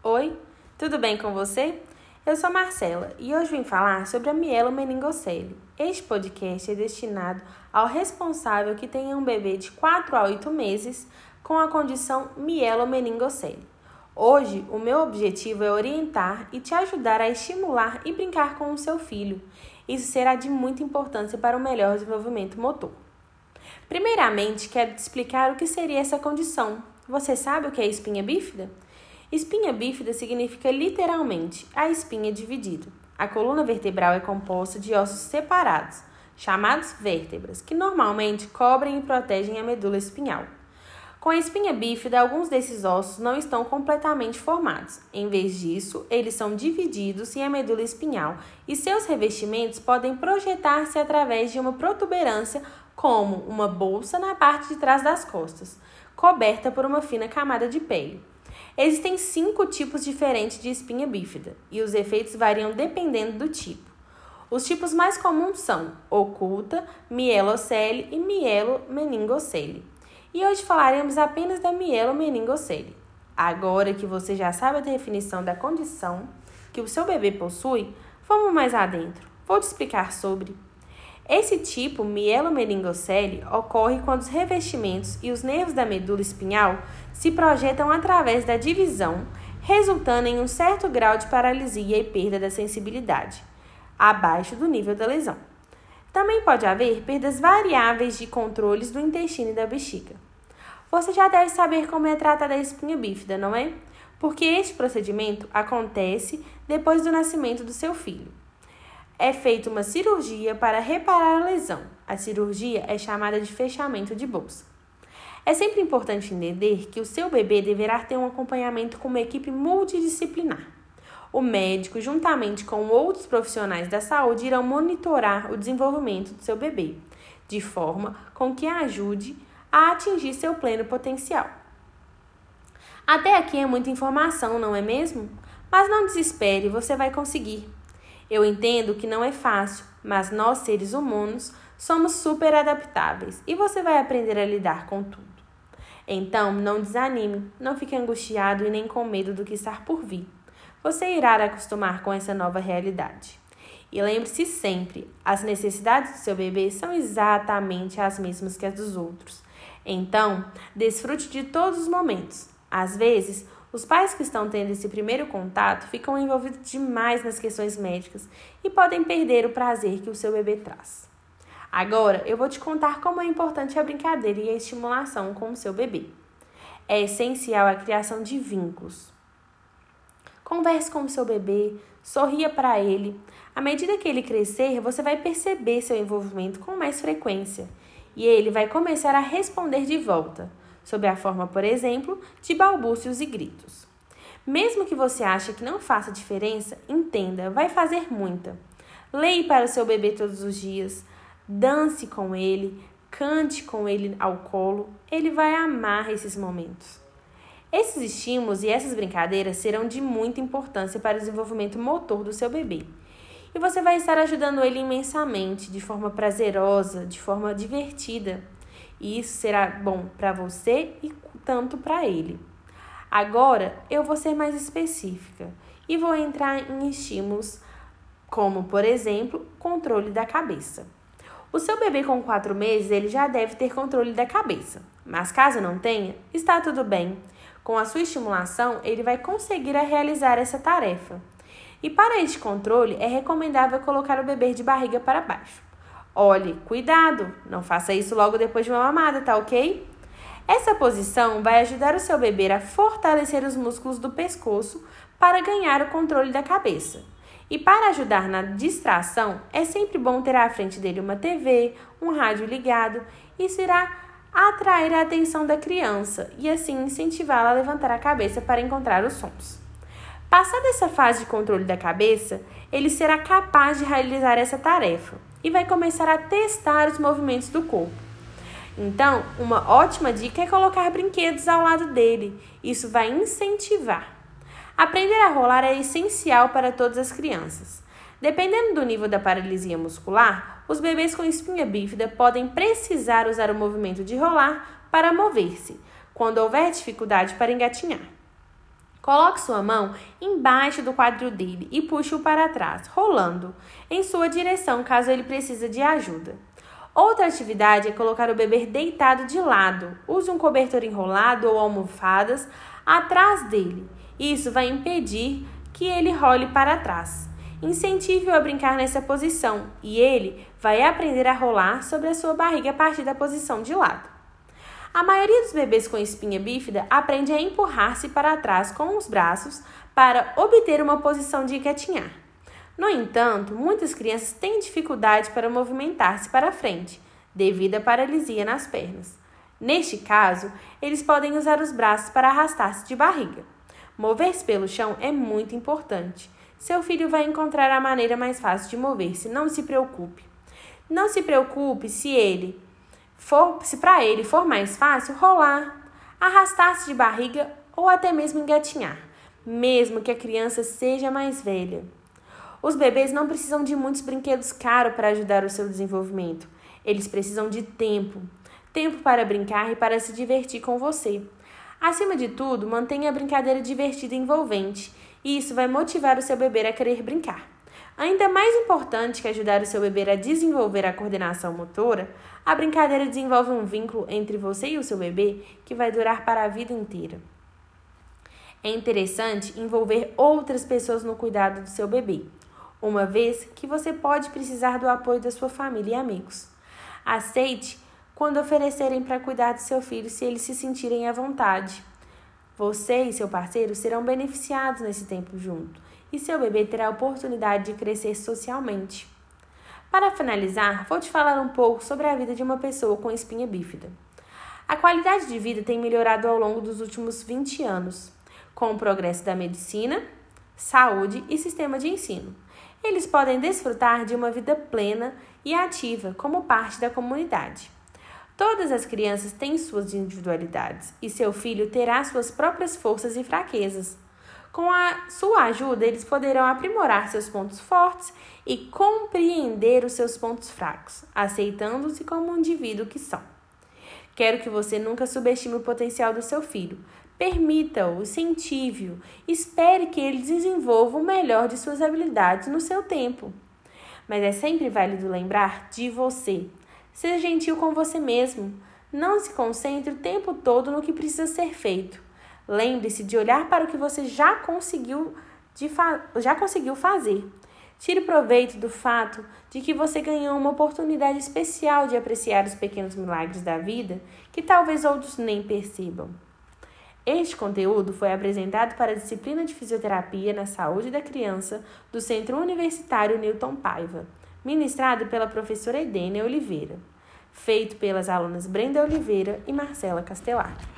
Oi, tudo bem com você? Eu sou Marcela e hoje vim falar sobre a mielomeningocele. Este podcast é destinado ao responsável que tenha um bebê de 4 a 8 meses com a condição mielomeningocele. Hoje, o meu objetivo é orientar e te ajudar a estimular e brincar com o seu filho. Isso será de muita importância para o melhor desenvolvimento motor. Primeiramente, quero te explicar o que seria essa condição. Você sabe o que é espinha bífida? Espinha bífida significa literalmente a espinha dividida. A coluna vertebral é composta de ossos separados, chamados vértebras, que normalmente cobrem e protegem a medula espinhal. Com a espinha bífida, alguns desses ossos não estão completamente formados. Em vez disso, eles são divididos em a medula espinhal e seus revestimentos podem projetar-se através de uma protuberância, como uma bolsa na parte de trás das costas, coberta por uma fina camada de pele. Existem cinco tipos diferentes de espinha bífida e os efeitos variam dependendo do tipo. Os tipos mais comuns são oculta, mielocele e mielomeningocele e hoje falaremos apenas da mielomeningocele. Agora que você já sabe a definição da condição que o seu bebê possui, vamos mais adentro. Vou te explicar sobre. Esse tipo mielomeningocele ocorre quando os revestimentos e os nervos da medula espinhal se projetam através da divisão, resultando em um certo grau de paralisia e perda da sensibilidade, abaixo do nível da lesão. Também pode haver perdas variáveis de controles do intestino e da bexiga. Você já deve saber como é tratada a espinha bífida, não é? Porque este procedimento acontece depois do nascimento do seu filho. É feita uma cirurgia para reparar a lesão. A cirurgia é chamada de fechamento de bolsa. É sempre importante entender que o seu bebê deverá ter um acompanhamento com uma equipe multidisciplinar. O médico, juntamente com outros profissionais da saúde, irão monitorar o desenvolvimento do seu bebê, de forma com que ajude a atingir seu pleno potencial. Até aqui é muita informação, não é mesmo? Mas não desespere, você vai conseguir. Eu entendo que não é fácil, mas nós, seres humanos, somos super adaptáveis e você vai aprender a lidar com tudo. Então, não desanime, não fique angustiado e nem com medo do que está por vir você irá acostumar com essa nova realidade. E lembre-se sempre: as necessidades do seu bebê são exatamente as mesmas que as dos outros. Então, desfrute de todos os momentos. Às vezes, os pais que estão tendo esse primeiro contato ficam envolvidos demais nas questões médicas e podem perder o prazer que o seu bebê traz. Agora, eu vou te contar como é importante a brincadeira e a estimulação com o seu bebê. É essencial a criação de vínculos. Converse com o seu bebê, sorria para ele. À medida que ele crescer, você vai perceber seu envolvimento com mais frequência e ele vai começar a responder de volta, sob a forma, por exemplo, de balbúcios e gritos. Mesmo que você ache que não faça diferença, entenda, vai fazer muita. Leia para o seu bebê todos os dias, dance com ele, cante com ele ao colo, ele vai amar esses momentos. Esses estímulos e essas brincadeiras serão de muita importância para o desenvolvimento motor do seu bebê. E você vai estar ajudando ele imensamente, de forma prazerosa, de forma divertida. E isso será bom para você e tanto para ele. Agora eu vou ser mais específica e vou entrar em estímulos como, por exemplo, controle da cabeça. O seu bebê com 4 meses ele já deve ter controle da cabeça, mas caso não tenha, está tudo bem. Com a sua estimulação, ele vai conseguir realizar essa tarefa. E para este controle, é recomendável colocar o bebê de barriga para baixo. Olhe, cuidado, não faça isso logo depois de uma mamada, tá ok? Essa posição vai ajudar o seu bebê a fortalecer os músculos do pescoço para ganhar o controle da cabeça. E para ajudar na distração, é sempre bom ter à frente dele uma TV, um rádio ligado. Isso irá atrair a atenção da criança e assim incentivá-la a levantar a cabeça para encontrar os sons. Passada essa fase de controle da cabeça, ele será capaz de realizar essa tarefa e vai começar a testar os movimentos do corpo. Então, uma ótima dica é colocar brinquedos ao lado dele. Isso vai incentivar. Aprender a rolar é essencial para todas as crianças. Dependendo do nível da paralisia muscular, os bebês com espinha bífida podem precisar usar o movimento de rolar para mover-se, quando houver dificuldade para engatinhar. Coloque sua mão embaixo do quadril dele e puxe-o para trás, rolando em sua direção caso ele precise de ajuda. Outra atividade é colocar o bebê deitado de lado. Use um cobertor enrolado ou almofadas atrás dele. Isso vai impedir que ele role para trás. Incentive-o a brincar nessa posição e ele vai aprender a rolar sobre a sua barriga a partir da posição de lado. A maioria dos bebês com espinha bífida aprende a empurrar-se para trás com os braços para obter uma posição de engatinhar. No entanto, muitas crianças têm dificuldade para movimentar-se para frente, devido à paralisia nas pernas. Neste caso, eles podem usar os braços para arrastar-se de barriga. Mover-se pelo chão é muito importante. Seu filho vai encontrar a maneira mais fácil de mover-se, não se preocupe. Não se preocupe se ele for, se para ele for mais fácil rolar, arrastar-se de barriga ou até mesmo engatinhar, mesmo que a criança seja mais velha. Os bebês não precisam de muitos brinquedos caros para ajudar o seu desenvolvimento. Eles precisam de tempo. Tempo para brincar e para se divertir com você. Acima de tudo, mantenha a brincadeira divertida e envolvente, e isso vai motivar o seu bebê a querer brincar. Ainda mais importante que ajudar o seu bebê a desenvolver a coordenação motora, a brincadeira desenvolve um vínculo entre você e o seu bebê que vai durar para a vida inteira. É interessante envolver outras pessoas no cuidado do seu bebê, uma vez que você pode precisar do apoio da sua família e amigos. Aceite quando oferecerem para cuidar do seu filho se eles se sentirem à vontade. Você e seu parceiro serão beneficiados nesse tempo junto e seu bebê terá a oportunidade de crescer socialmente. Para finalizar, vou te falar um pouco sobre a vida de uma pessoa com espinha bífida. A qualidade de vida tem melhorado ao longo dos últimos 20 anos, com o progresso da medicina, saúde e sistema de ensino. Eles podem desfrutar de uma vida plena e ativa como parte da comunidade. Todas as crianças têm suas individualidades e seu filho terá suas próprias forças e fraquezas. Com a sua ajuda, eles poderão aprimorar seus pontos fortes e compreender os seus pontos fracos, aceitando-se como um indivíduo que são. Quero que você nunca subestime o potencial do seu filho. Permita-o, incentive-o, espere que ele desenvolva o melhor de suas habilidades no seu tempo. Mas é sempre válido lembrar de você. Seja gentil com você mesmo. Não se concentre o tempo todo no que precisa ser feito. Lembre-se de olhar para o que você já conseguiu, de já conseguiu fazer. Tire proveito do fato de que você ganhou uma oportunidade especial de apreciar os pequenos milagres da vida que talvez outros nem percebam. Este conteúdo foi apresentado para a disciplina de Fisioterapia na Saúde da Criança do Centro Universitário Newton Paiva, ministrado pela professora Edênia Oliveira, feito pelas alunas Brenda Oliveira e Marcela Castelar.